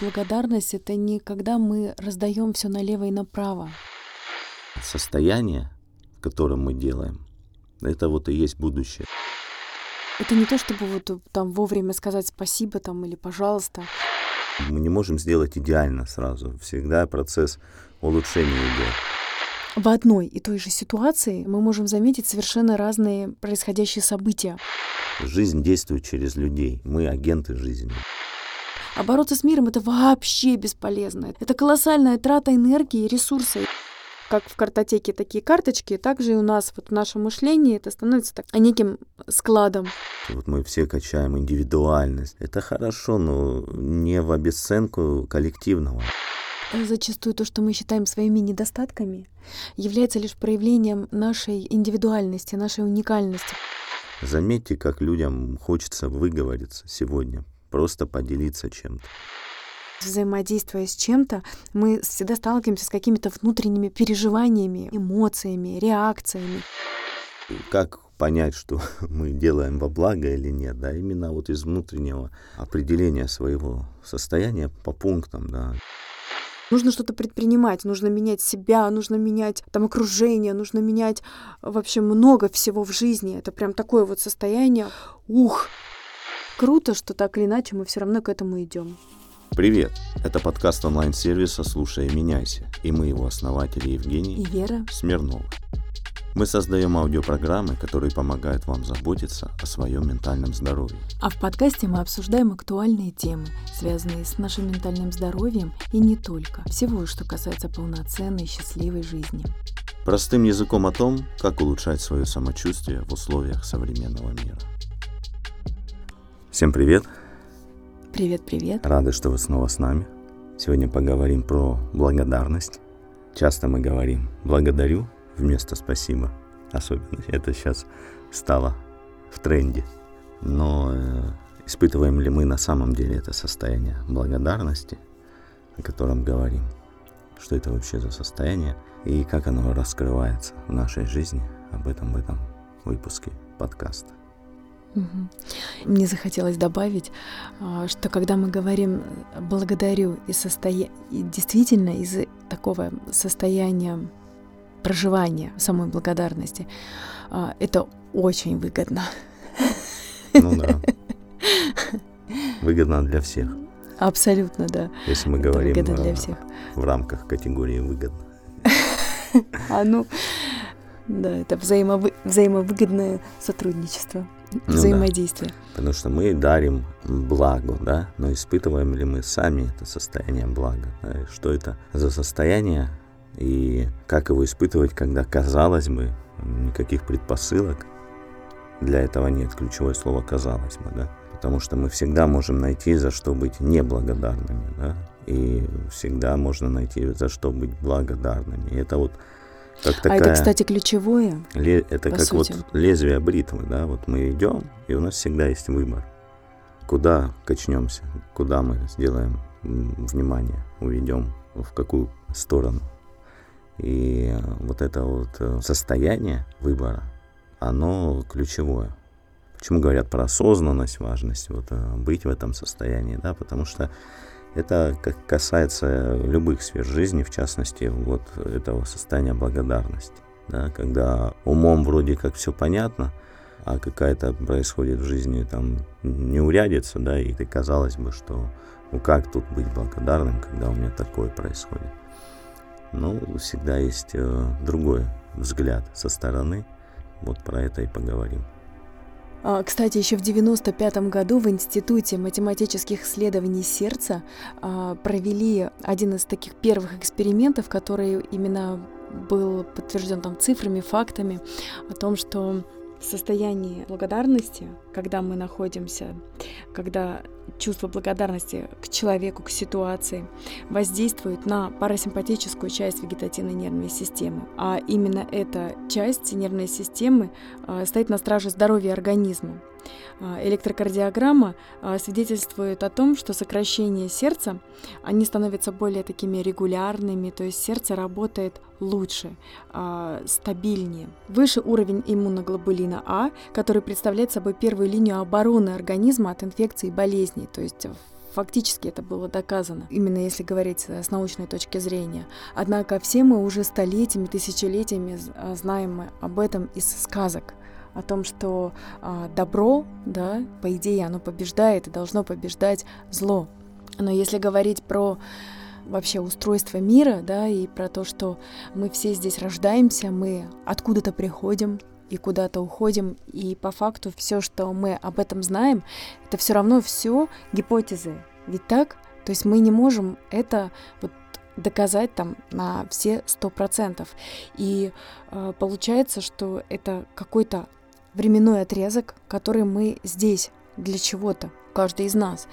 благодарность это не когда мы раздаем все налево и направо. Состояние, в котором мы делаем, это вот и есть будущее. Это не то, чтобы вот там вовремя сказать спасибо там или пожалуйста. Мы не можем сделать идеально сразу. Всегда процесс улучшения идет. В одной и той же ситуации мы можем заметить совершенно разные происходящие события. Жизнь действует через людей. Мы агенты жизни. А бороться с миром это вообще бесполезно. Это колоссальная трата энергии и ресурсов как в картотеке такие карточки, так же и у нас вот в нашем мышлении это становится так, неким складом. Вот мы все качаем индивидуальность. Это хорошо, но не в обесценку коллективного. Зачастую то, что мы считаем своими недостатками, является лишь проявлением нашей индивидуальности, нашей уникальности. Заметьте, как людям хочется выговориться сегодня, просто поделиться чем-то взаимодействуя с чем-то, мы всегда сталкиваемся с какими-то внутренними переживаниями, эмоциями, реакциями. Как понять, что мы делаем во благо или нет, да, именно вот из внутреннего определения своего состояния по пунктам, да. Нужно что-то предпринимать, нужно менять себя, нужно менять там окружение, нужно менять вообще много всего в жизни. Это прям такое вот состояние. Ух! Круто, что так или иначе мы все равно к этому идем. Привет! Это подкаст онлайн-сервиса «Слушай и меняйся», и мы его основатели Евгений и Вера Смирнова. Мы создаем аудиопрограммы, которые помогают вам заботиться о своем ментальном здоровье. А в подкасте мы обсуждаем актуальные темы, связанные с нашим ментальным здоровьем и не только. Всего, что касается полноценной, счастливой жизни. Простым языком о том, как улучшать свое самочувствие в условиях современного мира. Всем привет! Привет, привет. Рады, что вы снова с нами. Сегодня поговорим про благодарность. Часто мы говорим «благодарю» вместо «спасибо». Особенно это сейчас стало в тренде. Но э, испытываем ли мы на самом деле это состояние благодарности, о котором говорим? Что это вообще за состояние и как оно раскрывается в нашей жизни? Об этом в этом выпуске подкаста. Мне захотелось добавить, а, что когда мы говорим благодарю и, состоя... и действительно из такого состояния проживания самой благодарности, а, это очень выгодно. Ну да. Выгодно для всех. Абсолютно, да. Если мы это говорим для всех. в рамках категории выгодно. А ну, да, это взаимовы... взаимовыгодное сотрудничество Ну, да. Потому что мы дарим благо, да, но испытываем ли мы сами это состояние блага? Да? Что это за состояние и как его испытывать, когда, казалось бы, никаких предпосылок для этого нет. Ключевое слово «казалось бы», да? Потому что мы всегда можем найти, за что быть неблагодарными, да? И всегда можно найти, за что быть благодарными. И это вот как такая, а это, кстати, ключевое. Ле, это как сути. вот лезвие бритвы, да, вот мы идем, и у нас всегда есть выбор. Куда качнемся, куда мы сделаем внимание, уведем, в какую сторону. И вот это вот э, состояние выбора, оно ключевое. Почему говорят про осознанность, важность вот э, быть в этом состоянии, да, потому что это касается любых сфер жизни, в частности, вот этого состояния благодарности. Да, когда умом вроде как все понятно, а какая-то происходит в жизни там неурядица, да, и ты казалось бы, что ну как тут быть благодарным, когда у меня такое происходит. Ну, всегда есть э, другой взгляд со стороны. Вот про это и поговорим. А, кстати, еще в 1995 году в Институте математических исследований сердца а, провели один из таких первых экспериментов, который именно был подтвержден там цифрами, фактами о том, что состоянии благодарности, когда мы находимся, когда чувство благодарности к человеку, к ситуации воздействует на парасимпатическую часть вегетативной нервной системы. А именно эта часть нервной системы а, стоит на страже здоровья организма. А, электрокардиограмма а, свидетельствует о том, что сокращение сердца, они становятся более такими регулярными, то есть сердце работает лучше, стабильнее. Выше уровень иммуноглобулина А, который представляет собой первую линию обороны организма от инфекций и болезней, то есть фактически это было доказано, именно если говорить с научной точки зрения. Однако все мы уже столетиями, тысячелетиями а, знаем об этом из сказок о том, что а, добро, да, по идее, оно побеждает и должно побеждать зло. Но если говорить про вообще устройство мира, да, и про то, что мы все здесь рождаемся, мы откуда-то приходим и куда-то уходим, и по факту все, что мы об этом знаем, это все равно все гипотезы. Ведь так? То есть мы не можем это вот доказать там на все сто процентов. И э, получается, что это какой-то временной отрезок, который мы здесь для чего-то, каждый из нас.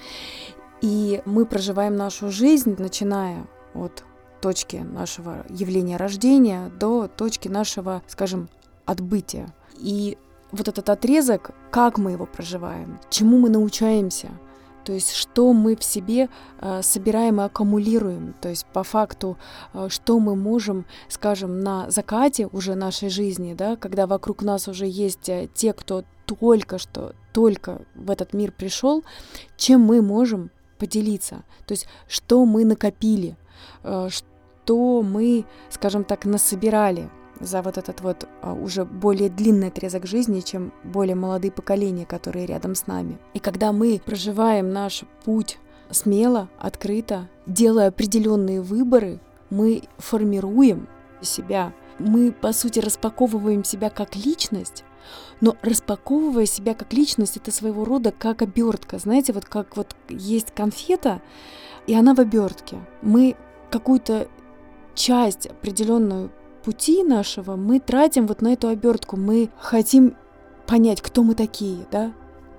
И мы проживаем нашу жизнь, начиная от точки нашего явления рождения до точки нашего, скажем, отбытия. И вот этот отрезок, как мы его проживаем, чему мы научаемся, то есть что мы в себе э, собираем и аккумулируем, то есть по факту, э, что мы можем, скажем, на закате уже нашей жизни, да, когда вокруг нас уже есть э, те, кто только что, только в этот мир пришел, чем мы можем поделиться, то есть что мы накопили, что мы, скажем так, насобирали за вот этот вот а, уже более длинный отрезок жизни, чем более молодые поколения, которые рядом с нами. И когда мы проживаем наш путь смело, открыто, делая определенные выборы, мы формируем себя. Мы, по сути, распаковываем себя как личность, но распаковывая себя как личность, это своего рода как обертка. Знаете, вот как вот есть конфета, и она в обертке. Мы какую-то часть определенную пути нашего мы тратим вот на эту обертку. Мы хотим понять, кто мы такие, да,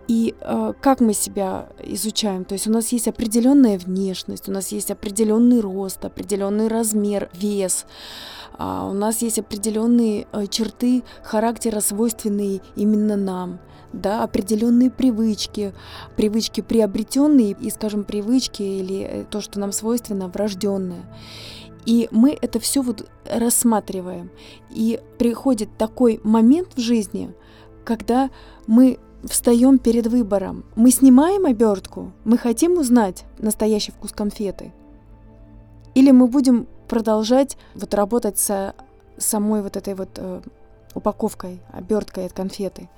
и э, как мы себя изучаем. То есть у нас есть определенная внешность, у нас есть определенный рост, определенный размер, вес. Uh, у нас есть определенные uh, черты характера, свойственные именно нам, да, определенные привычки, привычки приобретенные и, скажем, привычки или э, то, что нам свойственно, врожденное. И мы это все вот рассматриваем. И приходит такой момент в жизни, когда мы встаем перед выбором. Мы снимаем обертку, мы хотим узнать настоящий вкус конфеты. Или мы будем продолжать вот работать с самой вот этой вот э, упаковкой, оберткой от конфеты.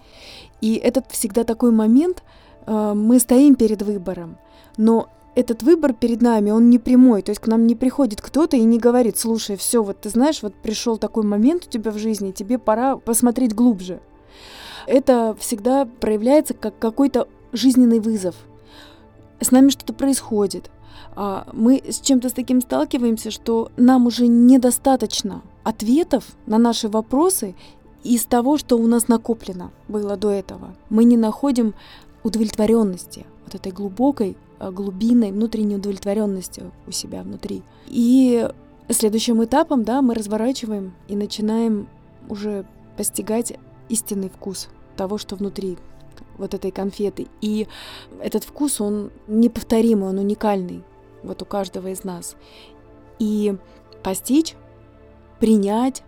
И этот всегда такой момент, э, мы стоим перед выбором, но этот выбор перед нами, он не прямой, то есть к нам не приходит кто-то и не говорит, слушай, все, вот ты знаешь, вот пришел такой момент у тебя в жизни, тебе пора посмотреть глубже. Это всегда проявляется как какой-то жизненный вызов. С нами что-то происходит. А, мы с чем-то с таким сталкиваемся, что нам уже недостаточно ответов на наши вопросы из того, что у нас накоплено было до этого. Мы не находим удовлетворенности, вот этой глубокой глубинной внутренней удовлетворенностью у себя внутри. И следующим этапом, да, мы разворачиваем и начинаем уже постигать истинный вкус того, что внутри вот этой конфеты. И этот вкус, он неповторимый, он уникальный вот у каждого из нас. И постичь, принять,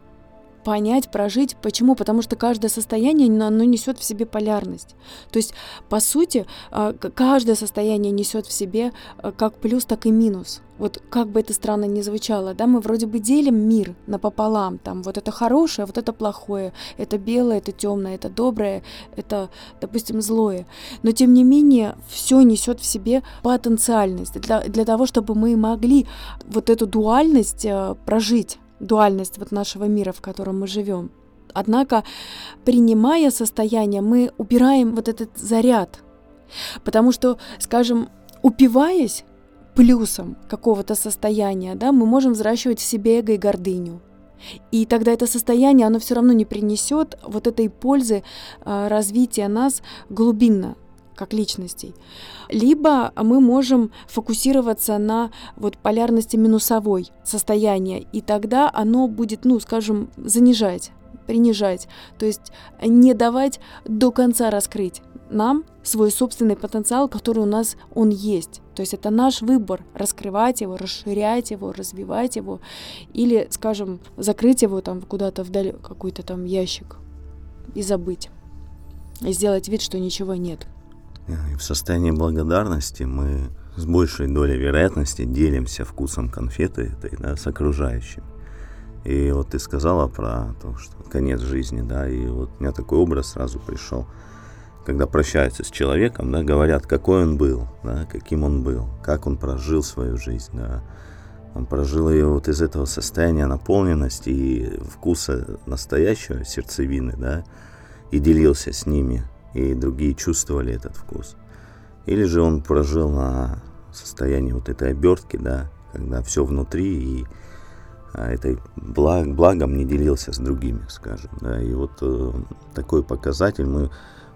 понять, прожить. Почему? Потому что каждое состояние, оно несет в себе полярность. То есть, по сути, а, каждое состояние несет в себе а, как плюс, так и минус. Вот как бы это странно ни звучало, да, мы вроде бы делим мир напополам, там вот это хорошее, вот это плохое, это белое, это темное, это доброе, это, допустим, злое. Но тем не менее, все несет в себе потенциальность для, для того, чтобы мы могли вот эту дуальность э, прожить дуальность вот нашего мира, в котором мы живем. Однако, принимая состояние, мы убираем вот этот заряд. Потому что, скажем, упиваясь плюсом какого-то состояния, да, мы можем взращивать в себе эго и гордыню. И тогда это состояние, оно все равно не принесет вот этой пользы э, развития нас глубинно, как личностей. Либо мы можем фокусироваться на вот полярности минусовой состояния, и тогда оно будет, ну, скажем, занижать, принижать, то есть не давать до конца раскрыть нам свой собственный потенциал, который у нас он есть. То есть это наш выбор раскрывать его, расширять его, развивать его или, скажем, закрыть его там куда-то вдаль какой-то там ящик и забыть. И сделать вид, что ничего нет. И в состоянии благодарности мы с большей долей вероятности делимся вкусом конфеты этой, да, с окружающими. И вот ты сказала про то, что конец жизни, да, и вот у меня такой образ сразу пришел, когда прощаются с человеком, да, говорят, какой он был, да, каким он был, как он прожил свою жизнь, да, он прожил ее вот из этого состояния наполненности и вкуса настоящего сердцевины, да, и делился с ними, и другие чувствовали этот вкус. Или же он прожил на состоянии вот этой обертки, да, когда все внутри и а, этой благ, благом не делился с другими, скажем. Да. И вот э, такой показатель мы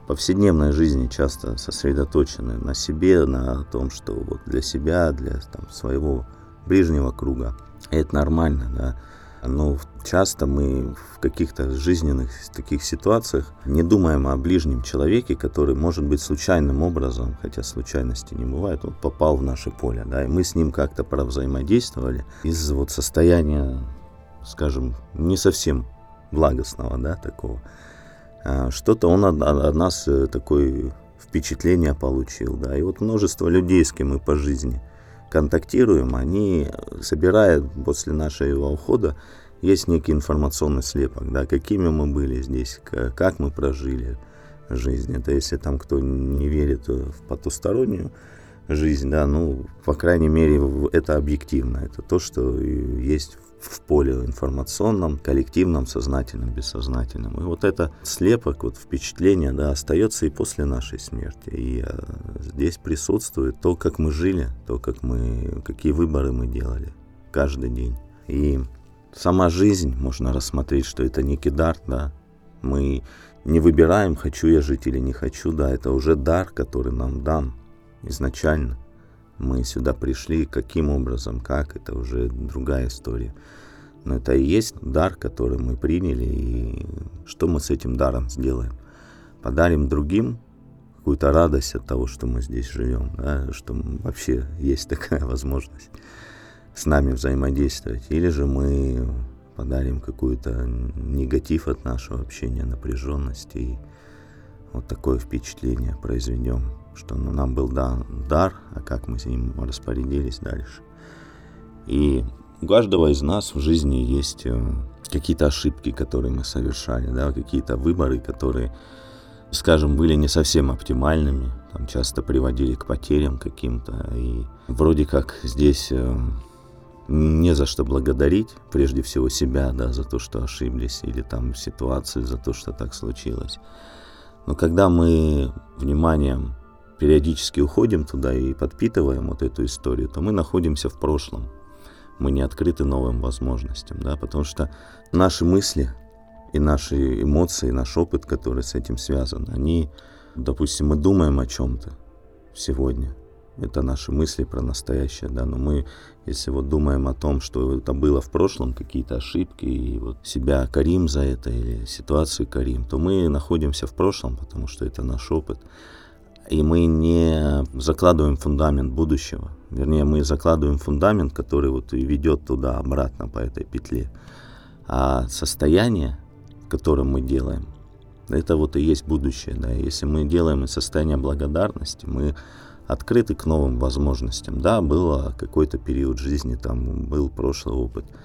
в повседневной жизни часто сосредоточены на себе, на том, что вот для себя, для там, своего ближнего круга. И это нормально, да но часто мы в каких-то жизненных таких ситуациях не думаем о ближнем человеке, который, может быть, случайным образом, хотя случайности не бывает, он попал в наше поле, да, и мы с ним как-то взаимодействовали из вот состояния, скажем, не совсем благостного, да, такого. А что-то он от, от нас э, такое впечатление получил, да, и вот множество людей, с кем мы по жизни – контактируем, они собирают после нашего ухода, есть некий информационный слепок, да, какими мы были здесь, как мы прожили жизнь. Это если там кто не верит в потустороннюю жизнь, да, ну, по крайней мере, это объективно. Это то, что есть в поле информационном, коллективном, сознательном, бессознательном. И вот это слепок, вот впечатление, да, остается и после нашей смерти. И а, здесь присутствует то, как мы жили, то, как мы, какие выборы мы делали каждый день. И сама жизнь, можно рассмотреть, что это некий дар, да. Мы не выбираем, хочу я жить или не хочу, да, это уже дар, который нам дан изначально мы сюда пришли, каким образом, как, это уже другая история. Но это и есть дар, который мы приняли, и что мы с этим даром сделаем? Подарим другим какую-то радость от того, что мы здесь живем, да, что вообще есть такая возможность с нами взаимодействовать, или же мы подарим какой-то негатив от нашего общения, напряженность и вот такое впечатление произведем что ну, нам был дан дар, а как мы с ним распорядились дальше. И у каждого из нас в жизни есть э, какие-то ошибки, которые мы совершали, да, какие-то выборы, которые, скажем, были не совсем оптимальными, там часто приводили к потерям каким-то. И вроде как здесь э, не за что благодарить, прежде всего себя, да, за то, что ошиблись, или там ситуацию, за то, что так случилось. Но когда мы вниманием периодически уходим туда и подпитываем вот эту историю, то мы находимся в прошлом. Мы не открыты новым возможностям, да, потому что наши мысли и наши эмоции, наш опыт, который с этим связан, они, допустим, мы думаем о чем-то сегодня, это наши мысли про настоящее, да, но мы, если вот думаем о том, что это было в прошлом, какие-то ошибки, и вот себя корим за это, или ситуацию корим, то мы находимся в прошлом, потому что это наш опыт и мы не закладываем фундамент будущего. Вернее, мы закладываем фундамент, который вот и ведет туда, обратно по этой петле. А состояние, в котором мы делаем, это вот и есть будущее. Да? Если мы делаем из состояния благодарности, мы открыты к новым возможностям. Да, было какой-то период жизни, там был прошлый опыт –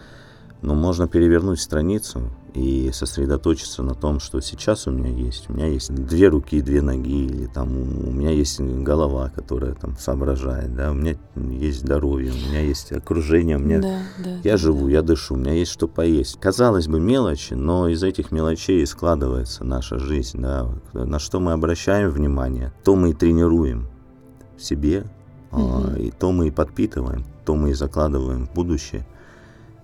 но можно перевернуть страницу и сосредоточиться на том, что сейчас у меня есть. У меня есть две руки, две ноги, или там у меня есть голова, которая там соображает, да, у меня есть здоровье, у меня есть окружение, у меня да, да, я да, живу, да. я дышу, у меня есть что поесть. Казалось бы, мелочи, но из этих мелочей складывается наша жизнь, да, на что мы обращаем внимание, то мы и тренируем в себе, угу. и то мы и подпитываем, то мы и закладываем в будущее.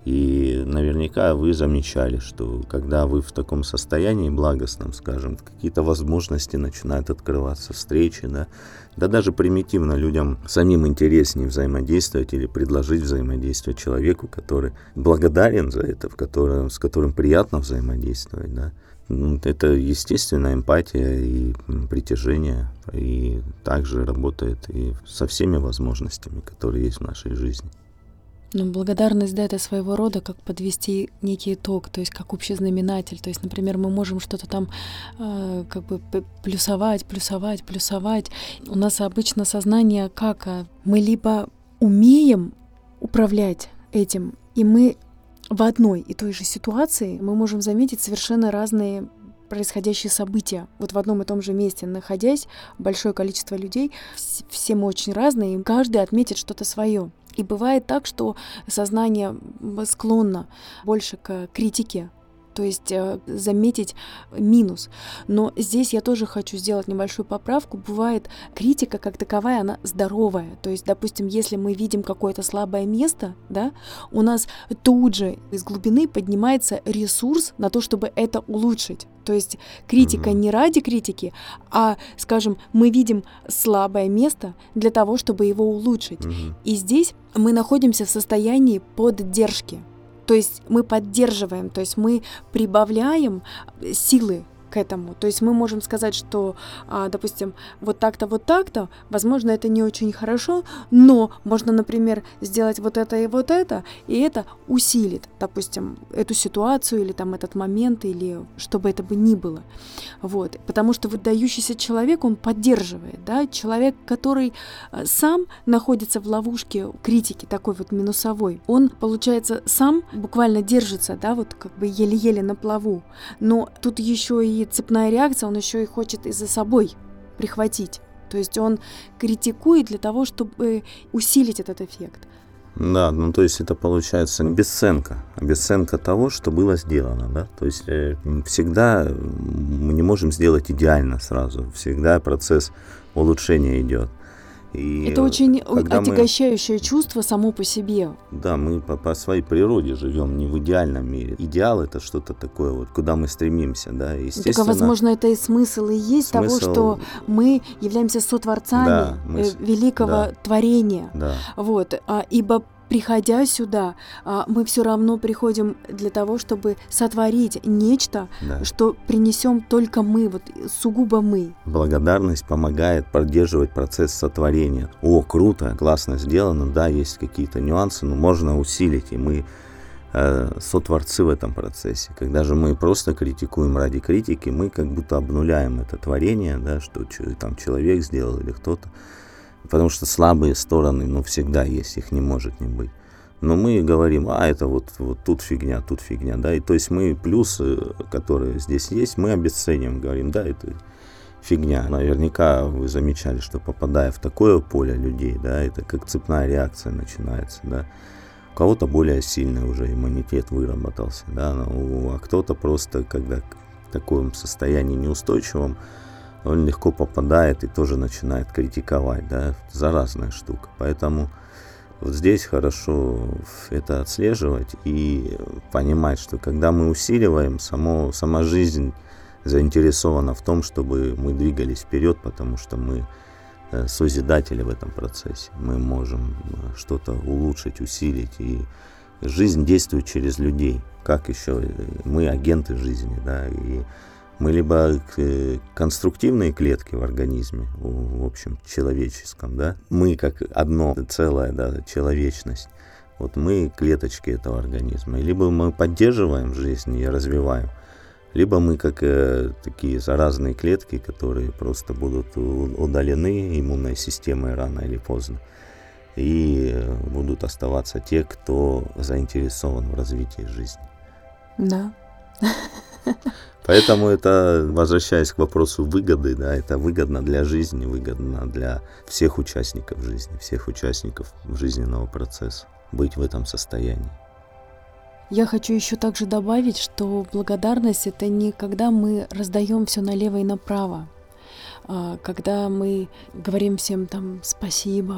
И наверняка вы замечали, что когда вы в таком состоянии благостном, скажем, какие-то возможности начинают открываться, встречи, да, да даже примитивно людям самим интереснее взаимодействовать или предложить взаимодействие человеку, который благодарен за это, в котором, с которым приятно взаимодействовать, да. Это естественная эмпатия и притяжение, и также работает и со всеми возможностями, которые есть в нашей жизни. Ну, благодарность, да, это своего рода как подвести некий итог, то есть как общий знаменатель. То есть, например, мы можем что-то там э, как бы плюсовать, плюсовать, плюсовать. У нас обычно сознание как? А, мы либо умеем управлять этим, и мы в одной и той же ситуации мы можем заметить совершенно разные происходящие события. Вот в одном и том же месте находясь, большое количество людей, все мы очень разные, и каждый отметит что-то свое. И бывает так, что сознание склонно больше к критике, то есть э, заметить минус. Но здесь я тоже хочу сделать небольшую поправку. Бывает критика как таковая, она здоровая. То есть, допустим, если мы видим какое-то слабое место, да, у нас тут же из глубины поднимается ресурс на то, чтобы это улучшить. То есть критика mm-hmm. не ради критики, а, скажем, мы видим слабое место для того, чтобы его улучшить. Mm-hmm. И здесь мы находимся в состоянии поддержки. То есть мы поддерживаем, то есть мы прибавляем силы к этому. То есть мы можем сказать, что, а, допустим, вот так-то, вот так-то, возможно, это не очень хорошо, но можно, например, сделать вот это и вот это, и это усилит, допустим, эту ситуацию или там этот момент, или что бы это бы ни было. Вот. Потому что выдающийся человек, он поддерживает, да, человек, который а, сам находится в ловушке критики, такой вот минусовой, он, получается, сам буквально держится, да, вот как бы еле-еле на плаву, но тут еще и цепная реакция, он еще и хочет и за собой прихватить. То есть он критикует для того, чтобы усилить этот эффект. Да, ну то есть это получается бесценка, бесценка того, что было сделано, да. То есть э, всегда мы не можем сделать идеально сразу, всегда процесс улучшения идет. И это очень отягощающее мы... чувство само по себе. Да, мы по, по своей природе живем не в идеальном мире. Идеал это что-то такое, вот, куда мы стремимся, да, естественно. Так, возможно, это и смысл и есть смысл... того, что мы являемся сотворцами да, мы... Э, великого да. творения. Да. Вот, а, ибо приходя сюда, а, мы все равно приходим для того, чтобы сотворить нечто, да. что принесем только мы, вот сугубо мы. Благодарность помогает поддерживать процесс сотворения. О, круто, классно сделано, да, есть какие-то нюансы, но можно усилить, и мы э, сотворцы в этом процессе. Когда же мы просто критикуем ради критики, мы как будто обнуляем это творение, да, что там человек сделал или кто-то. Потому что слабые стороны, ну, всегда есть, их не может не быть. Но мы говорим, а это вот, вот тут фигня, тут фигня, да, и то есть мы плюсы, которые здесь есть, мы обесценим, говорим, да, это фигня. Наверняка вы замечали, что попадая в такое поле людей, да, это как цепная реакция начинается, да. У кого-то более сильный уже иммунитет выработался, да, а кто-то просто, когда в таком состоянии неустойчивом, он легко попадает и тоже начинает критиковать, да, заразная штука. Поэтому вот здесь хорошо это отслеживать и понимать, что когда мы усиливаем, само, сама жизнь заинтересована в том, чтобы мы двигались вперед, потому что мы э, созидатели в этом процессе. Мы можем э, что-то улучшить, усилить. И жизнь действует через людей. Как еще? Э, мы агенты жизни, да, и мы либо э, конструктивные клетки в организме, в общем, человеческом, да, мы как одно целое, да, человечность, вот мы клеточки этого организма. Либо мы поддерживаем жизнь и развиваем, либо мы как э, такие заразные клетки, которые просто будут удалены иммунной системой рано или поздно. И э, будут оставаться те, кто заинтересован в развитии жизни. Да. Поэтому это, возвращаясь к вопросу выгоды, да, это выгодно для жизни, выгодно для всех участников жизни, всех участников жизненного процесса быть в этом состоянии. Я хочу еще также добавить, что благодарность это не когда мы раздаем все налево и направо, когда мы говорим всем там спасибо,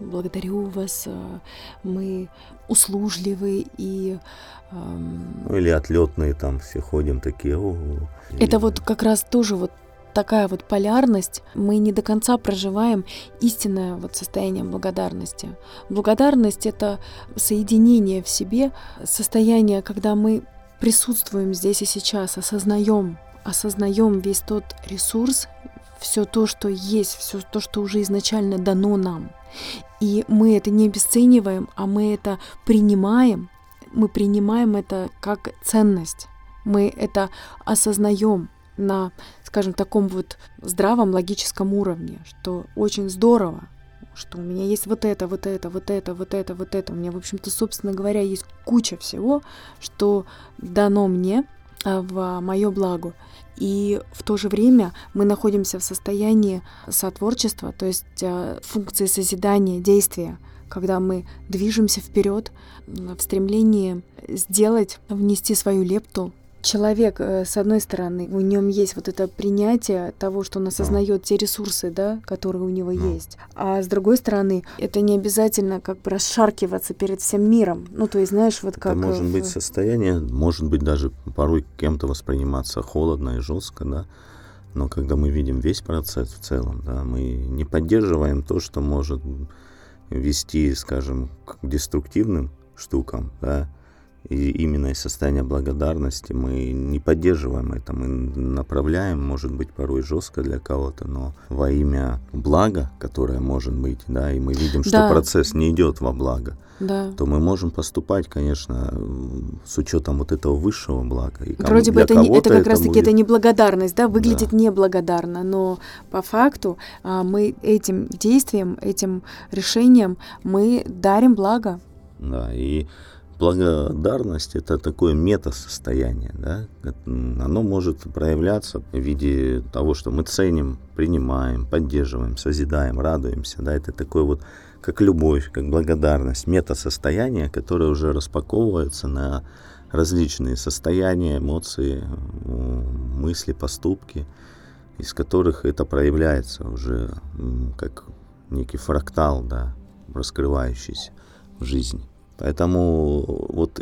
благодарю вас, а, мы услужливы и ну, или отлетные там все ходим такие. О, Это вот как раз тоже вот такая вот полярность, мы не до конца проживаем истинное вот состояние благодарности. Благодарность — это соединение в себе, состояние, когда мы присутствуем здесь и сейчас, осознаем, осознаем весь тот ресурс, все то, что есть, все то, что уже изначально дано нам. И мы это не обесцениваем, а мы это принимаем. Мы принимаем это как ценность. Мы это осознаем на, скажем, таком вот здравом логическом уровне, что очень здорово, что у меня есть вот это, вот это, вот это, вот это, вот это. У меня, в общем-то, собственно говоря, есть куча всего, что дано мне а, в мое благо. И в то же время мы находимся в состоянии сотворчества, то есть а, функции созидания, действия, когда мы движемся вперед в стремлении сделать, внести свою лепту человек, э, с одной стороны, в нем есть вот это принятие того, что он осознает те ресурсы, да, которые у него есть. А с другой стороны, это не обязательно как бы расшаркиваться перед всем миром. Ну, то есть, знаешь, вот как... Это может в... быть состояние, может быть даже порой кем-то восприниматься холодно и жестко, да. Но когда мы видим весь процесс в целом, да, мы не поддерживаем то, что может вести, скажем, к деструктивным штукам, да, и именно из состояния благодарности мы не поддерживаем это, мы направляем, может быть, порой жестко для кого-то, но во имя блага, которое может быть, да, и мы видим, что да. процесс не идет во благо, да. то мы можем поступать, конечно, с учетом вот этого высшего блага. И кому, Вроде бы это, не, это как раз-таки будет... это неблагодарность, да, выглядит да. неблагодарно, но по факту а, мы этим действием, этим решением мы дарим благо. Да, и благодарность это такое мета-состояние, да? Оно может проявляться в виде того, что мы ценим, принимаем, поддерживаем, созидаем, радуемся, да? Это такое вот как любовь, как благодарность, мета-состояние, которое уже распаковывается на различные состояния, эмоции, мысли, поступки, из которых это проявляется уже как некий фрактал, да, раскрывающийся в жизни. Поэтому вот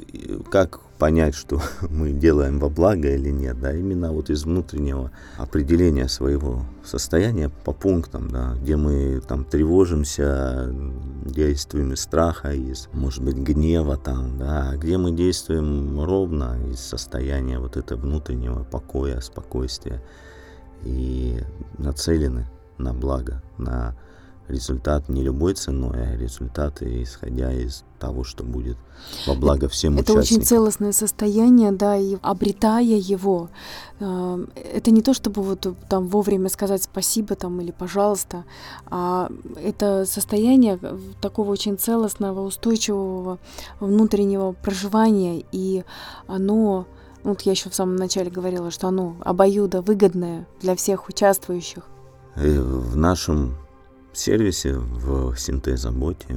как понять, что мы делаем во благо или нет, да, именно вот из внутреннего определения своего состояния по пунктам, да, где мы там тревожимся, действуем из страха, из, может быть, гнева там, да, а где мы действуем ровно из состояния вот этого внутреннего покоя, спокойствия и нацелены на благо, на результат не любой ценой, а результаты, исходя из того, что будет во благо всем это участникам. Это очень целостное состояние, да, и обретая его, э, это не то, чтобы вот там вовремя сказать спасибо там или пожалуйста, а это состояние такого очень целостного, устойчивого внутреннего проживания, и оно вот я еще в самом начале говорила, что оно обоюдо выгодное для всех участвующих. И э, в нашем сервисе в синтезоботе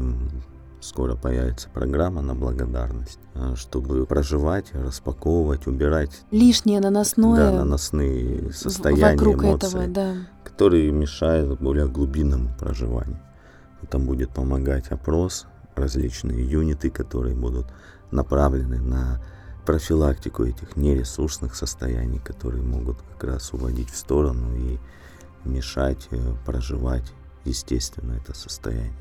скоро появится программа на благодарность, а, чтобы проживать, распаковывать, убирать лишнее наносное, да, наносные состояния, вокруг эмоции, этого, да. которые мешают более глубинному проживанию. Там будет помогать опрос, различные юниты, которые будут направлены на профилактику этих нересурсных состояний, которые могут как раз уводить в сторону и мешать э, проживать естественно это состояние.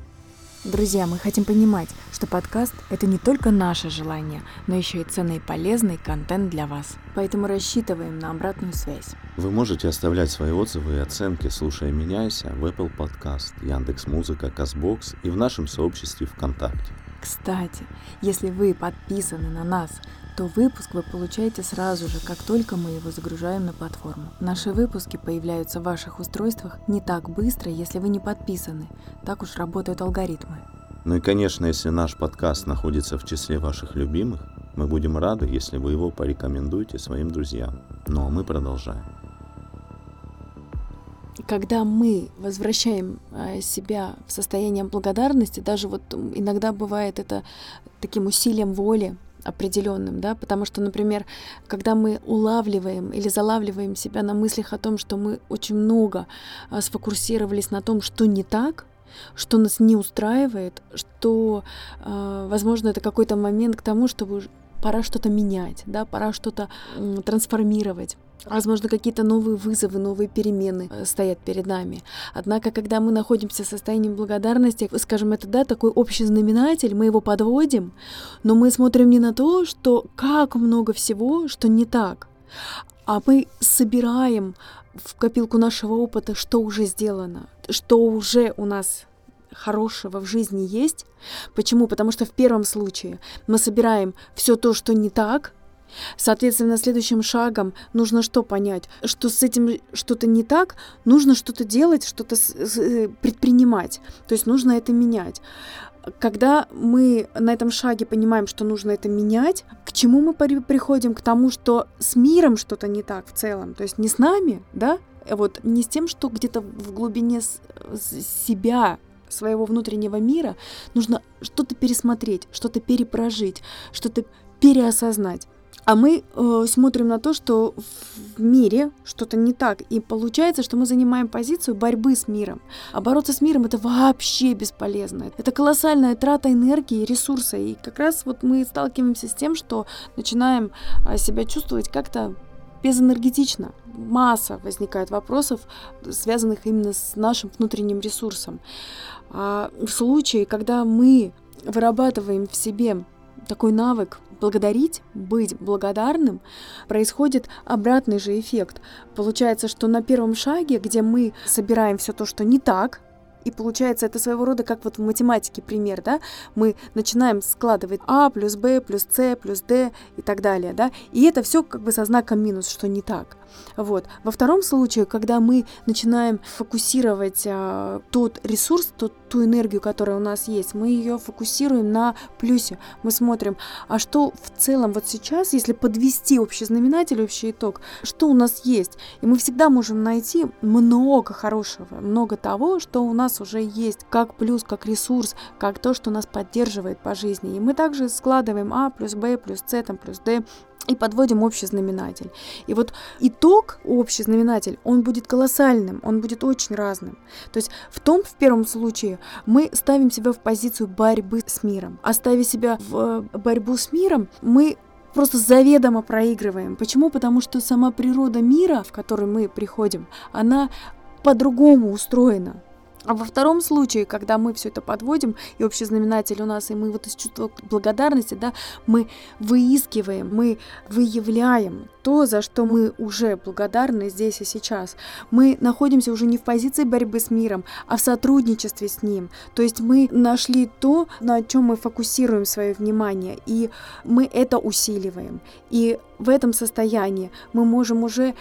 Друзья, мы хотим понимать, что подкаст — это не только наше желание, но еще и ценный и полезный контент для вас. Поэтому рассчитываем на обратную связь. Вы можете оставлять свои отзывы и оценки, слушая «Меняйся» в Apple Podcast, Яндекс.Музыка, Казбокс и в нашем сообществе ВКонтакте. Кстати, если вы подписаны на нас, то выпуск вы получаете сразу же, как только мы его загружаем на платформу. Наши выпуски появляются в ваших устройствах не так быстро, если вы не подписаны. Так уж работают алгоритмы. Ну и, конечно, если наш подкаст находится в числе ваших любимых, мы будем рады, если вы его порекомендуете своим друзьям. Ну а мы продолжаем. Когда мы возвращаем а, себя в состояние благодарности, даже вот иногда бывает это таким усилием воли, определенным, да, потому что, например, когда мы улавливаем или залавливаем себя на мыслях о том, что мы очень много а, сфокусировались на том, что не так, что нас не устраивает, что, а, возможно, это какой-то момент к тому, чтобы пора что-то менять, да, пора что-то трансформировать. Возможно, какие-то новые вызовы, новые перемены э, стоят перед нами. Однако, когда мы находимся в состоянии благодарности, скажем, это да, такой общий знаменатель, мы его подводим, но мы смотрим не на то, что как много всего, что не так, а мы собираем в копилку нашего опыта, что уже сделано, что уже у нас хорошего в жизни есть. Почему? Потому что в первом случае мы собираем все то, что не так, Соответственно, следующим шагом нужно что понять? Что с этим что-то не так, нужно что-то делать, что-то э, предпринимать. То есть нужно это менять. Когда мы на этом шаге понимаем, что нужно это менять, к чему мы приходим? К тому, что с миром что-то не так в целом, то есть не с нами, да, вот не с тем, что где-то в глубине себя, своего внутреннего мира, нужно что-то пересмотреть, что-то перепрожить, что-то переосознать. А мы э, смотрим на то, что в мире что-то не так. И получается, что мы занимаем позицию борьбы с миром. А бороться с миром это вообще бесполезно. Это колоссальная трата энергии и ресурса. И как раз вот мы сталкиваемся с тем, что начинаем а, себя чувствовать как-то безэнергетично. Масса возникает вопросов, связанных именно с нашим внутренним ресурсом. А в случае, когда мы вырабатываем в себе такой навык благодарить, быть благодарным, происходит обратный же эффект. Получается, что на первом шаге, где мы собираем все то, что не так, и получается, это своего рода как вот в математике пример, да, мы начинаем складывать А плюс Б плюс С плюс Д и так далее, да, и это все как бы со знаком минус, что не так. Вот. Во втором случае, когда мы начинаем фокусировать а, тот ресурс, тот, ту энергию, которая у нас есть, мы ее фокусируем на плюсе. Мы смотрим, а что в целом вот сейчас, если подвести общий знаменатель, общий итог, что у нас есть. И мы всегда можем найти много хорошего, много того, что у нас уже есть, как плюс, как ресурс, как то, что нас поддерживает по жизни. И мы также складываем А плюс Б плюс С там, плюс Д и подводим общий знаменатель. И вот итог, общий знаменатель, он будет колоссальным, он будет очень разным. То есть в том, в первом случае, мы ставим себя в позицию борьбы с миром. А ставя себя в э, борьбу с миром, мы просто заведомо проигрываем. Почему? Потому что сама природа мира, в который мы приходим, она по-другому устроена. А во втором случае, когда мы все это подводим, и общий знаменатель у нас, и мы вот из чувства благодарности, да, мы выискиваем, мы выявляем то, за что мы уже благодарны здесь и сейчас. Мы находимся уже не в позиции борьбы с миром, а в сотрудничестве с ним. То есть мы нашли то, на чем мы фокусируем свое внимание, и мы это усиливаем. И в этом состоянии мы можем уже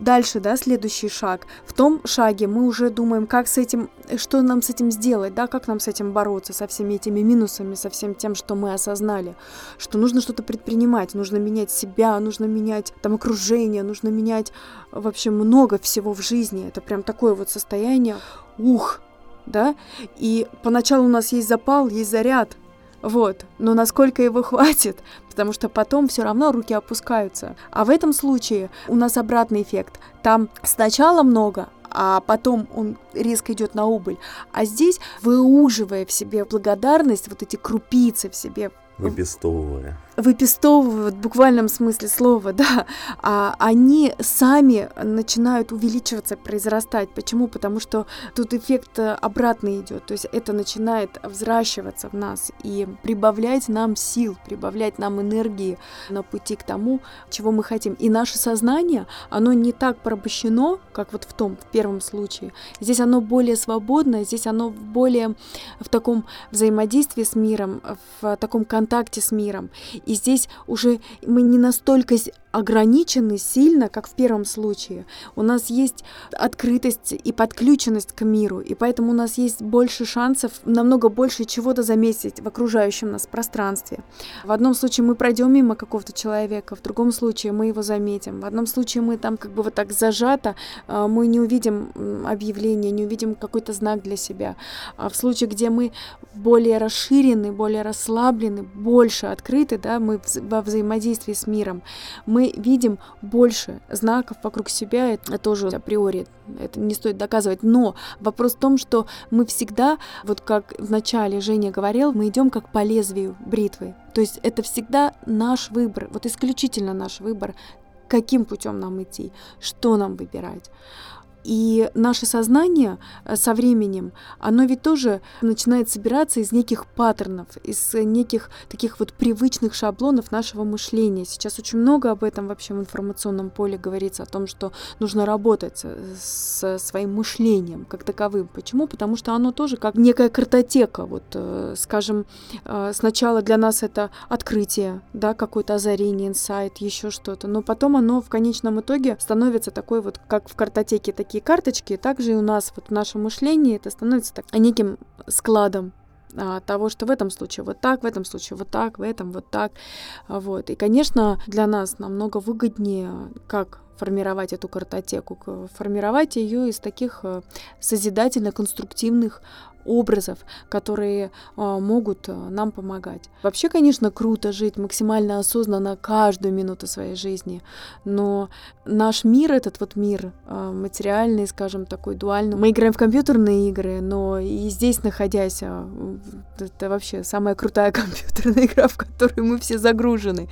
дальше, да, следующий шаг. В том шаге мы уже думаем, как с этим, что нам с этим сделать, да, как нам с этим бороться, со всеми этими минусами, со всем тем, что мы осознали, что нужно что-то предпринимать, нужно менять себя, нужно менять там окружение, нужно менять вообще много всего в жизни. Это прям такое вот состояние, ух, да, и поначалу у нас есть запал, есть заряд, вот. Но насколько его хватит? Потому что потом все равно руки опускаются. А в этом случае у нас обратный эффект. Там сначала много, а потом он резко идет на убыль. А здесь, выуживая в себе благодарность, вот эти крупицы в себе Выпестовывая. Выпестовывают в буквальном смысле слова, да. А они сами начинают увеличиваться, произрастать. Почему? Потому что тут эффект обратный идет. То есть это начинает взращиваться в нас и прибавлять нам сил, прибавлять нам энергии на пути к тому, чего мы хотим. И наше сознание, оно не так порабощено, как вот в том, в первом случае. Здесь оно более свободное, здесь оно более в таком взаимодействии с миром, в таком контакте с миром. И здесь уже мы не настолько ограничены сильно, как в первом случае. У нас есть открытость и подключенность к миру, и поэтому у нас есть больше шансов, намного больше чего-то заметить в окружающем нас пространстве. В одном случае мы пройдем мимо какого-то человека, в другом случае мы его заметим. В одном случае мы там как бы вот так зажато, а, мы не увидим объявление, не увидим какой-то знак для себя. А в случае, где мы более расширены, более расслаблены, больше открыты, да, мы во взаимодействии с миром, мы видим больше знаков вокруг себя, это тоже априори, это не стоит доказывать, но вопрос в том, что мы всегда, вот как в начале Женя говорил, мы идем как по лезвию бритвы, то есть это всегда наш выбор, вот исключительно наш выбор, каким путем нам идти, что нам выбирать. И наше сознание э, со временем, оно ведь тоже начинает собираться из неких паттернов, из неких таких вот привычных шаблонов нашего мышления. Сейчас очень много об этом вообще в информационном поле говорится, о том, что нужно работать со своим мышлением как таковым. Почему? Потому что оно тоже как некая картотека. Вот, э, скажем, э, сначала для нас это открытие, да, какое-то озарение, инсайт, еще что-то, но потом оно в конечном итоге становится такой вот, как в картотеке, такие такие карточки, также и у нас вот в нашем мышлении это становится так, неким складом а, того, что в этом случае вот так, в этом случае вот так, в этом вот так. А, вот. И, конечно, для нас намного выгоднее, как формировать эту картотеку, формировать ее из таких э, созидательно-конструктивных образов, которые э, могут э, нам помогать. Вообще, конечно, круто жить максимально осознанно каждую минуту своей жизни, но наш мир, этот вот мир э, материальный, скажем, такой дуальный, мы играем в компьютерные игры, но и здесь, находясь, это вообще самая крутая компьютерная игра, в которую мы все загружены.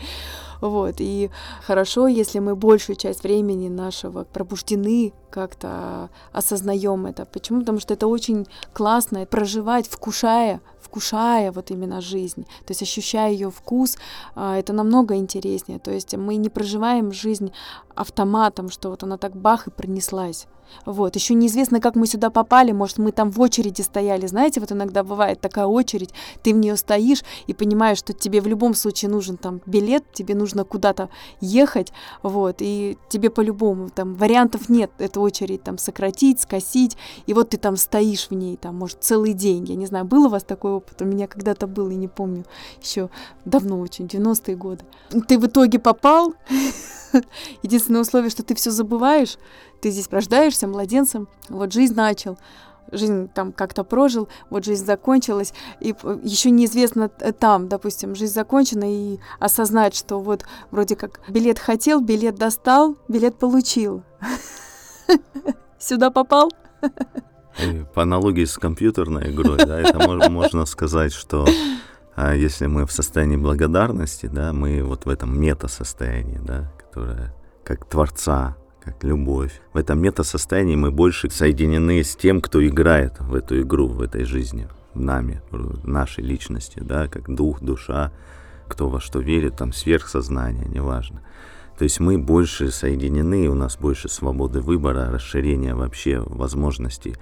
Вот. И хорошо, если мы большую часть времени нашего пробуждены, как-то осознаем это. Почему? Потому что это очень классно проживать, вкушая, вкушая вот именно жизнь, то есть ощущая ее вкус, а, это намного интереснее. То есть мы не проживаем жизнь автоматом, что вот она так бах и пронеслась. Вот. Еще неизвестно, как мы сюда попали. Может, мы там в очереди стояли. Знаете, вот иногда бывает такая очередь, ты в нее стоишь и понимаешь, что тебе в любом случае нужен там билет, тебе нужно куда-то ехать, вот, и тебе по-любому там вариантов нет эту очередь там сократить, скосить, и вот ты там стоишь в ней, там, может, целый день. Я не знаю, был у вас такой опыт? У меня когда-то был, я не помню, еще давно очень, 90-е годы. Ты в итоге попал, единственное условие, что ты все забываешь, ты здесь рождаешься младенцем, вот жизнь начал, жизнь там как-то прожил, вот жизнь закончилась, и еще неизвестно э, там, допустим, жизнь закончена, и осознать, что вот вроде как билет хотел, билет достал, билет получил. Сюда попал? И по аналогии с компьютерной игрой, да, это можно сказать, что а если мы в состоянии благодарности, да, мы вот в этом мета-состоянии, да, которое как Творца, как любовь. В этом мета-состоянии мы больше соединены с тем, кто играет в эту игру, в этой жизни, в нами, в нашей личности, да, как дух, душа, кто во что верит, там сверхсознание, неважно. То есть мы больше соединены, у нас больше свободы выбора, расширения вообще возможностей.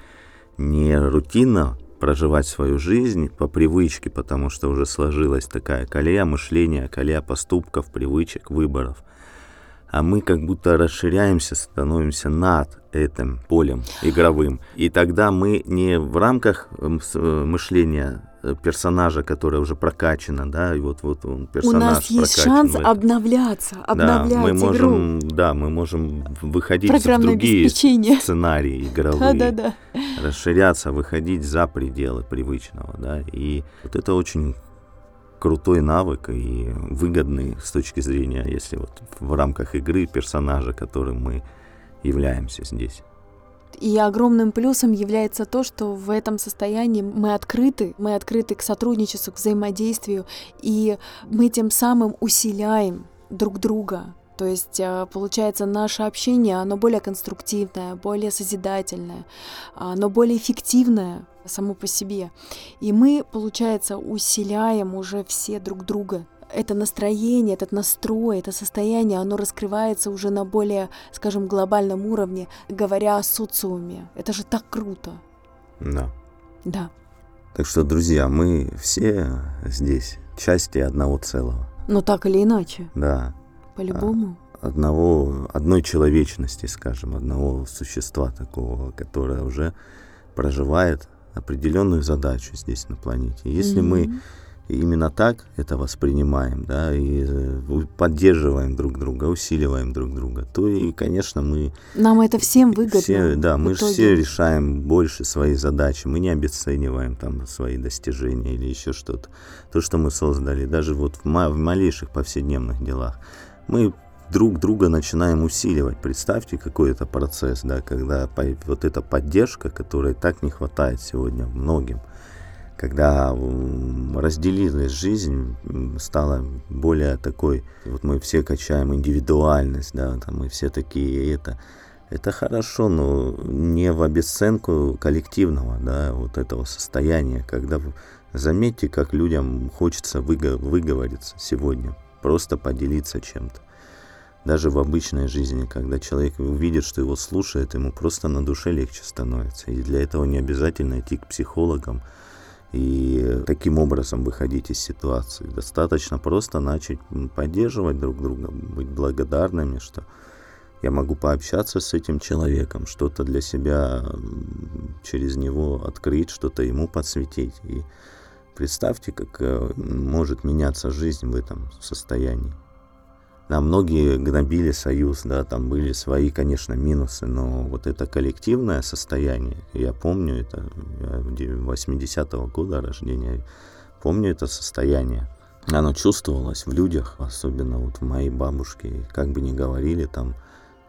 Не рутинно проживать свою жизнь по привычке, потому что уже сложилась такая колея мышления, колея поступков, привычек, выборов – а мы как будто расширяемся, становимся над этим полем игровым. И тогда мы не в рамках эм, э, мышления э, персонажа, который уже прокачано, да, и вот вот он персонаж. У нас есть шанс обновляться, обновлять да, мы игру. можем, да, мы можем выходить в другие сценарии игровые, да, да, да. расширяться, выходить за пределы привычного, да, и вот это очень крутой навык и выгодный с точки зрения, если вот в рамках игры персонажа, которым мы являемся здесь. И огромным плюсом является то, что в этом состоянии мы открыты, мы открыты к сотрудничеству, к взаимодействию, и мы тем самым усиляем друг друга. То есть, а, получается, наше общение, оно более конструктивное, более созидательное, оно более эффективное само по себе. И мы, получается, усиляем уже все друг друга. Это настроение, этот настрой, это состояние, оно раскрывается уже на более, скажем, глобальном уровне, говоря о социуме. Это же так круто. Да. Да. Так что, друзья, мы все здесь части одного целого. Но так или иначе. Да. По-любому. Одного, одной человечности, скажем, одного существа такого, которое уже проживает определенную задачу здесь на планете. Если mm-hmm. мы именно так это воспринимаем, да, и э, поддерживаем друг друга, усиливаем друг друга, то и, конечно, мы... Нам это всем выгодно. Все, да, мы же все решаем больше свои задачи, мы не обесцениваем там свои достижения или еще что-то. То, что мы создали, даже вот в, в малейших повседневных делах. Мы друг друга начинаем усиливать. Представьте, какой это процесс, да, когда вот эта поддержка, которой так не хватает сегодня многим, когда разделилась жизнь, стала более такой, вот мы все качаем индивидуальность, да, там мы все такие это, Это хорошо, но не в обесценку коллективного, да, вот этого состояния, когда заметьте, как людям хочется выговориться сегодня, просто поделиться чем-то. Даже в обычной жизни, когда человек увидит, что его слушает, ему просто на душе легче становится. И для этого не обязательно идти к психологам и таким образом выходить из ситуации. Достаточно просто начать поддерживать друг друга, быть благодарными, что я могу пообщаться с этим человеком, что-то для себя через него открыть, что-то ему подсветить. И представьте, как э, может меняться жизнь в этом состоянии. Да, многие гнобили Союз, да, там были свои, конечно, минусы, но вот это коллективное состояние, я помню это, 80-го года рождения, помню это состояние. Оно чувствовалось в людях, особенно вот в моей бабушке, как бы ни говорили там,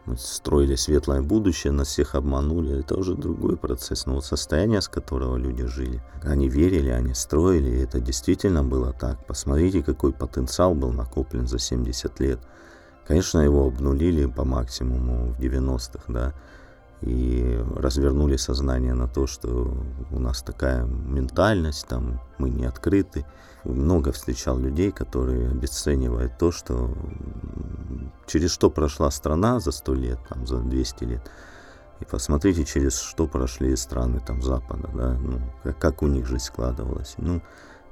мы строили светлое будущее, нас всех обманули. Это уже другой процесс. Но вот состояние, с которого люди жили, они верили, они строили, и это действительно было так. Посмотрите, какой потенциал был накоплен за 70 лет. Конечно, его обнулили по максимуму в 90-х, да, и развернули сознание на то, что у нас такая ментальность, там мы не открыты. Много встречал людей, которые обесценивают то, что через что прошла страна за 100 лет, там, за 200 лет. И посмотрите, через что прошли страны там Запада, да, ну, как, как у них жизнь складывалась. Ну,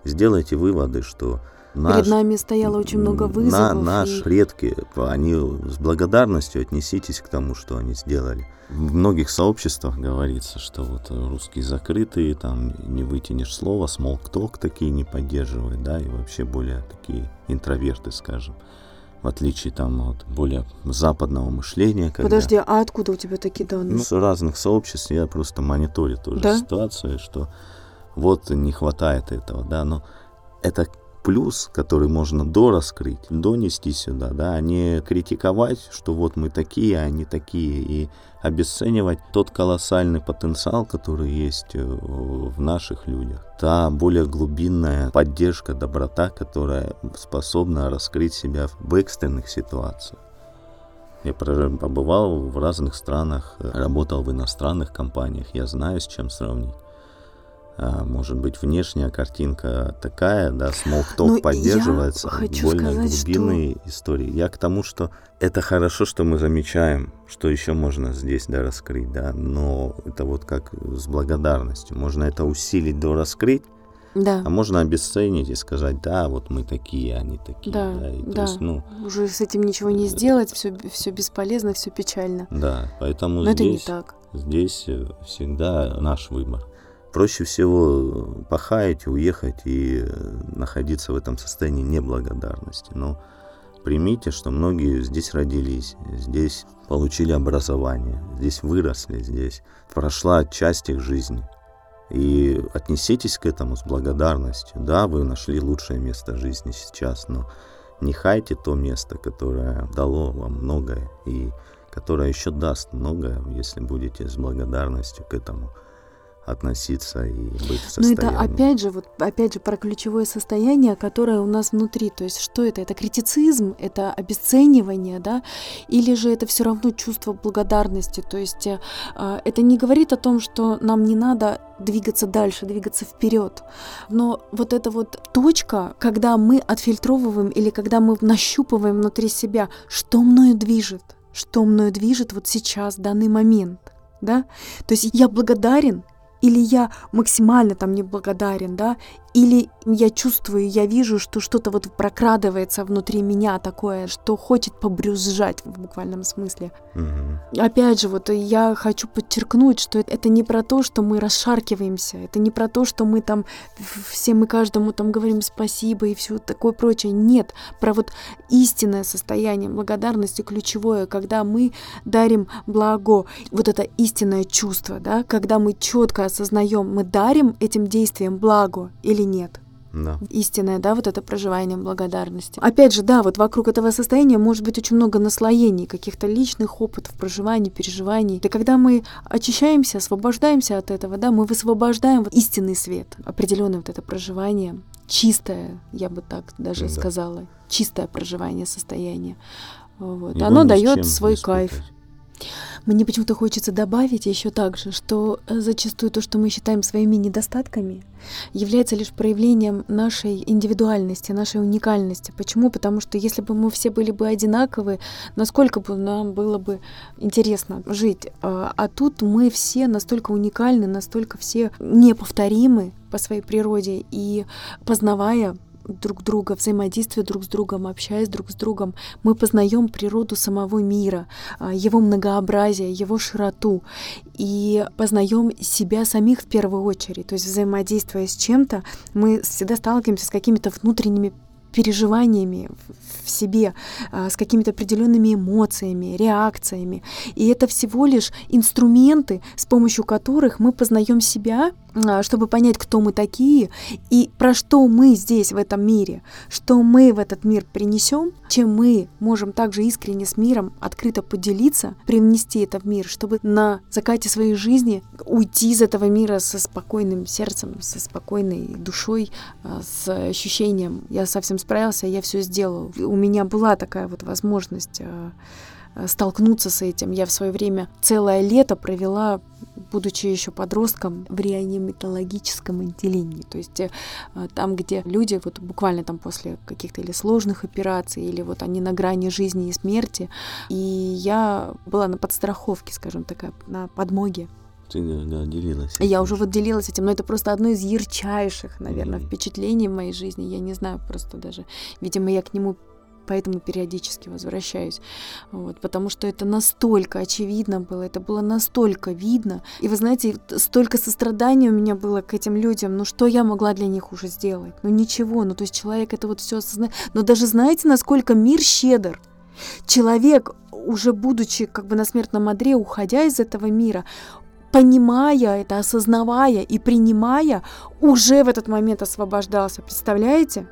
сделайте выводы, что Наш, Перед нами стояло очень много вызовов. На, наши и... предки, они с благодарностью отнеситесь к тому, что они сделали. В многих сообществах говорится, что вот русские закрытые, там не вытянешь слово, смолкток такие не поддерживают, да, и вообще более такие интроверты, скажем в отличие там от более западного мышления. Когда... Подожди, а откуда у тебя такие данные? Ну, с разных сообществ я просто мониторю тоже да? ситуацию, что вот не хватает этого, да, но это плюс, который можно дораскрыть, донести сюда, да, а не критиковать, что вот мы такие, а они такие, и обесценивать тот колоссальный потенциал, который есть э, в наших людях. Та более глубинная поддержка, доброта, которая способна раскрыть себя в экстренных ситуациях. Я побывал в разных странах, работал в иностранных компаниях, я знаю, с чем сравнить. А, может быть, внешняя картинка такая, да, смолкток ну, поддерживается, более глубинные что... истории. Я к тому, что это хорошо, что мы замечаем, что еще можно здесь да, раскрыть, да, но это вот как с благодарностью. Можно это усилить до раскрыть, да. А можно обесценить и сказать, да, вот мы такие, они такие. Да, да. И, да. Есть, ну, Уже с этим ничего не сделать, все, все бесполезно, все печально. Да, поэтому Но здесь, это не так. здесь э, всегда наш выбор. Проще всего пахать, уехать и находиться в этом состоянии неблагодарности. Но примите, что многие здесь родились, здесь получили образование, здесь выросли, здесь прошла часть их жизни. И отнеситесь к этому с благодарностью. Да, вы нашли лучшее место жизни сейчас, но не хайте то место, которое дало вам многое и которое еще даст многое, если будете с благодарностью к этому относиться и быть в состоянии. Ну это опять же, вот опять же про ключевое состояние, которое у нас внутри. То есть что это? Это критицизм, это обесценивание, да? Или же это все равно чувство благодарности? То есть э, это не говорит о том, что нам не надо двигаться дальше, двигаться вперед. Но вот эта вот точка, когда мы отфильтровываем или когда мы нащупываем внутри себя, что мною движет, что мною движет вот сейчас, в данный момент, да? То есть я благодарен или я максимально там неблагодарен, да, или я чувствую, я вижу, что что-то вот прокрадывается внутри меня такое, что хочет побрюзжать в буквальном смысле. Угу. Опять же, вот я хочу подчеркнуть, что это не про то, что мы расшаркиваемся, это не про то, что мы там всем и каждому там говорим спасибо и все такое прочее. Нет, про вот истинное состояние благодарности ключевое, когда мы дарим благо, вот это истинное чувство, да, когда мы четко осознаем, мы дарим этим действием благо или нет. Да. Истинное, да, вот это проживание благодарности. Опять же, да, вот вокруг этого состояния может быть очень много наслоений, каких-то личных опытов, проживаний, переживаний. И когда мы очищаемся, освобождаемся от этого, да, мы высвобождаем вот истинный свет, определенное вот это проживание, чистое, я бы так даже да. сказала, чистое проживание состояния. Вот. Оно дает свой кайф. Мне почему-то хочется добавить еще также, что э, зачастую то, что мы считаем своими недостатками, является лишь проявлением нашей индивидуальности, нашей уникальности. Почему? Потому что если бы мы все были бы одинаковы, насколько бы нам было бы интересно жить. А, а тут мы все настолько уникальны, настолько все неповторимы по своей природе. И познавая друг друга, взаимодействуя друг с другом, общаясь друг с другом, мы познаем природу самого мира, а, его многообразие, его широту и познаем себя самих в первую очередь. То есть взаимодействуя с чем-то, мы всегда сталкиваемся с какими-то внутренними переживаниями в себе, а, с какими-то определенными эмоциями, реакциями. И это всего лишь инструменты, с помощью которых мы познаем себя чтобы понять, кто мы такие и про что мы здесь, в этом мире, что мы в этот мир принесем, чем мы можем также искренне с миром открыто поделиться, привнести это в мир, чтобы на закате своей жизни уйти из этого мира со спокойным сердцем, со спокойной душой, а, с ощущением, я совсем справился, я все сделал. У меня была такая вот возможность а, столкнуться с этим. Я в свое время целое лето провела будучи еще подростком, в реаниматологическом отделении. То есть э, там, где люди вот буквально там после каких-то или сложных операций, или вот они на грани жизни и смерти. И я была на подстраховке, скажем так, на подмоге. Ты да, делилась. Я уже вот делилась этим, но это просто одно из ярчайших, наверное, mm-hmm. впечатлений в моей жизни. Я не знаю, просто даже, видимо, я к нему поэтому периодически возвращаюсь. Вот, потому что это настолько очевидно было, это было настолько видно. И вы знаете, столько сострадания у меня было к этим людям. Ну что я могла для них уже сделать? Ну ничего. Ну то есть человек это вот все осознает. Но даже знаете, насколько мир щедр? Человек, уже будучи как бы на смертном одре, уходя из этого мира, понимая это, осознавая и принимая, уже в этот момент освобождался. Представляете?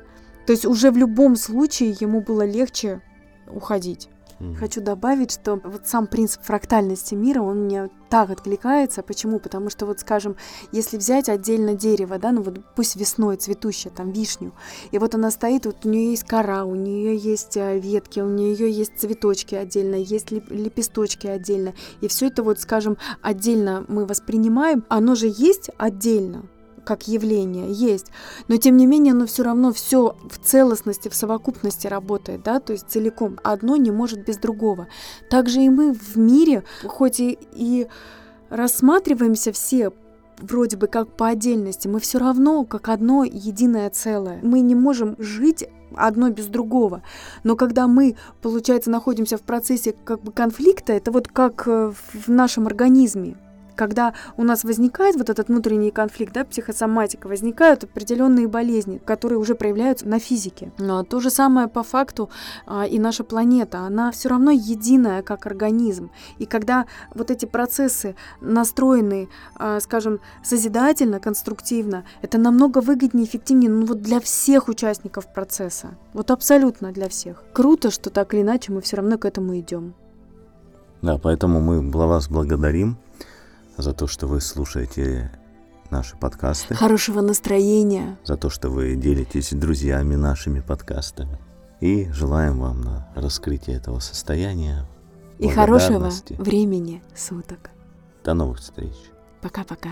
То есть уже в любом случае ему было легче уходить. Mm-hmm. Хочу добавить, что вот сам принцип фрактальности мира, он мне так откликается. Почему? Потому что вот, скажем, если взять отдельно дерево, да, ну вот пусть весной цветущее, там вишню, и вот она стоит, вот у нее есть кора, у нее есть э, ветки, у нее есть цветочки отдельно, есть лепесточки отдельно, и все это вот, скажем, отдельно мы воспринимаем, оно же есть отдельно, как явление есть, но тем не менее оно все равно все в целостности, в совокупности работает, да, то есть целиком. Одно не может без другого. Также и мы в мире, хоть и, и рассматриваемся все вроде бы как по отдельности, мы все равно как одно единое целое. Мы не можем жить одно без другого. Но когда мы, получается, находимся в процессе как бы конфликта, это вот как э, в нашем организме когда у нас возникает вот этот внутренний конфликт, да, психосоматика, возникают определенные болезни, которые уже проявляются на физике. Но то же самое по факту а, и наша планета, она все равно единая как организм. И когда вот эти процессы настроены, а, скажем, созидательно, конструктивно, это намного выгоднее, эффективнее, ну вот для всех участников процесса. Вот абсолютно для всех. Круто, что так или иначе мы все равно к этому идем. Да, поэтому мы вас благодарим за то, что вы слушаете наши подкасты. Хорошего настроения. За то, что вы делитесь с друзьями нашими подкастами. И желаем вам на раскрытие этого состояния. И хорошего времени суток. До новых встреч. Пока-пока.